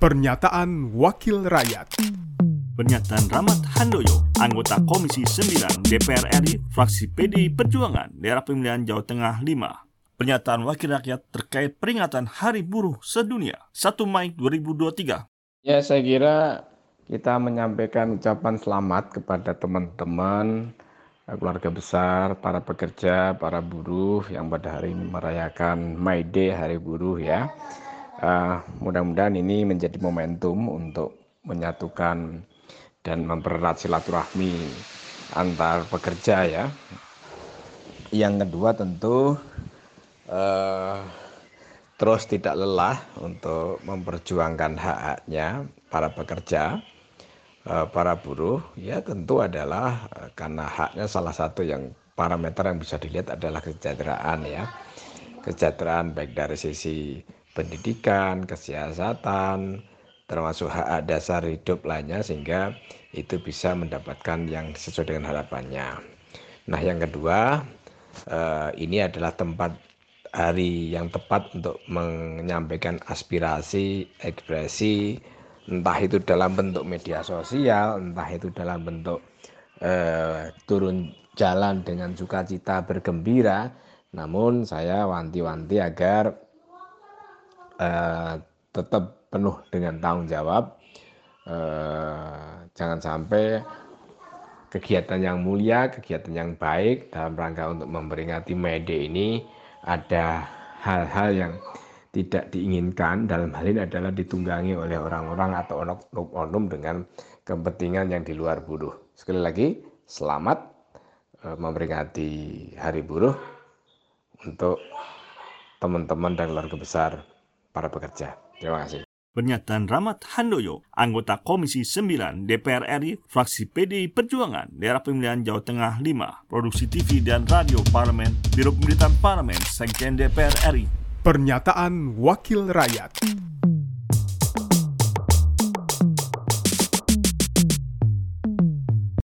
Pernyataan Wakil Rakyat Pernyataan Rahmat Handoyo, anggota Komisi 9 DPR RI, fraksi PDI Perjuangan, daerah pemilihan Jawa Tengah 5. Pernyataan Wakil Rakyat terkait peringatan Hari Buruh Sedunia 1 Mei 2023. Ya, saya kira kita menyampaikan ucapan selamat kepada teman-teman keluarga besar, para pekerja, para buruh yang pada hari ini merayakan May Day, Hari Buruh ya. Uh, mudah-mudahan ini menjadi momentum untuk menyatukan dan mempererat silaturahmi antar pekerja ya. Yang kedua tentu uh, terus tidak lelah untuk memperjuangkan hak-haknya para pekerja, uh, para buruh ya tentu adalah uh, karena haknya salah satu yang parameter yang bisa dilihat adalah kesejahteraan ya. Kesejahteraan baik dari sisi pendidikan, kesehatan, termasuk hak dasar hidup lainnya sehingga itu bisa mendapatkan yang sesuai dengan harapannya. Nah, yang kedua, eh, ini adalah tempat hari yang tepat untuk menyampaikan aspirasi, ekspresi, entah itu dalam bentuk media sosial, entah itu dalam bentuk eh, turun jalan dengan sukacita bergembira. Namun saya wanti-wanti agar eh, tetap penuh dengan tanggung jawab. Eh, jangan sampai kegiatan yang mulia, kegiatan yang baik dalam rangka untuk memperingati Mede ini ada hal-hal yang tidak diinginkan dalam hal ini adalah ditunggangi oleh orang-orang atau oknum dengan kepentingan yang di luar buruh. Sekali lagi, selamat eh, memperingati Hari Buruh untuk teman-teman dan keluarga besar para pekerja. Terima kasih. Pernyataan Rahmat Handoyo, anggota Komisi 9 DPR RI, fraksi PDI Perjuangan, daerah pemilihan Jawa Tengah 5, produksi TV dan radio parlemen, Biro Pemberitaan Parlemen, Sekjen DPR RI. Pernyataan Wakil Rakyat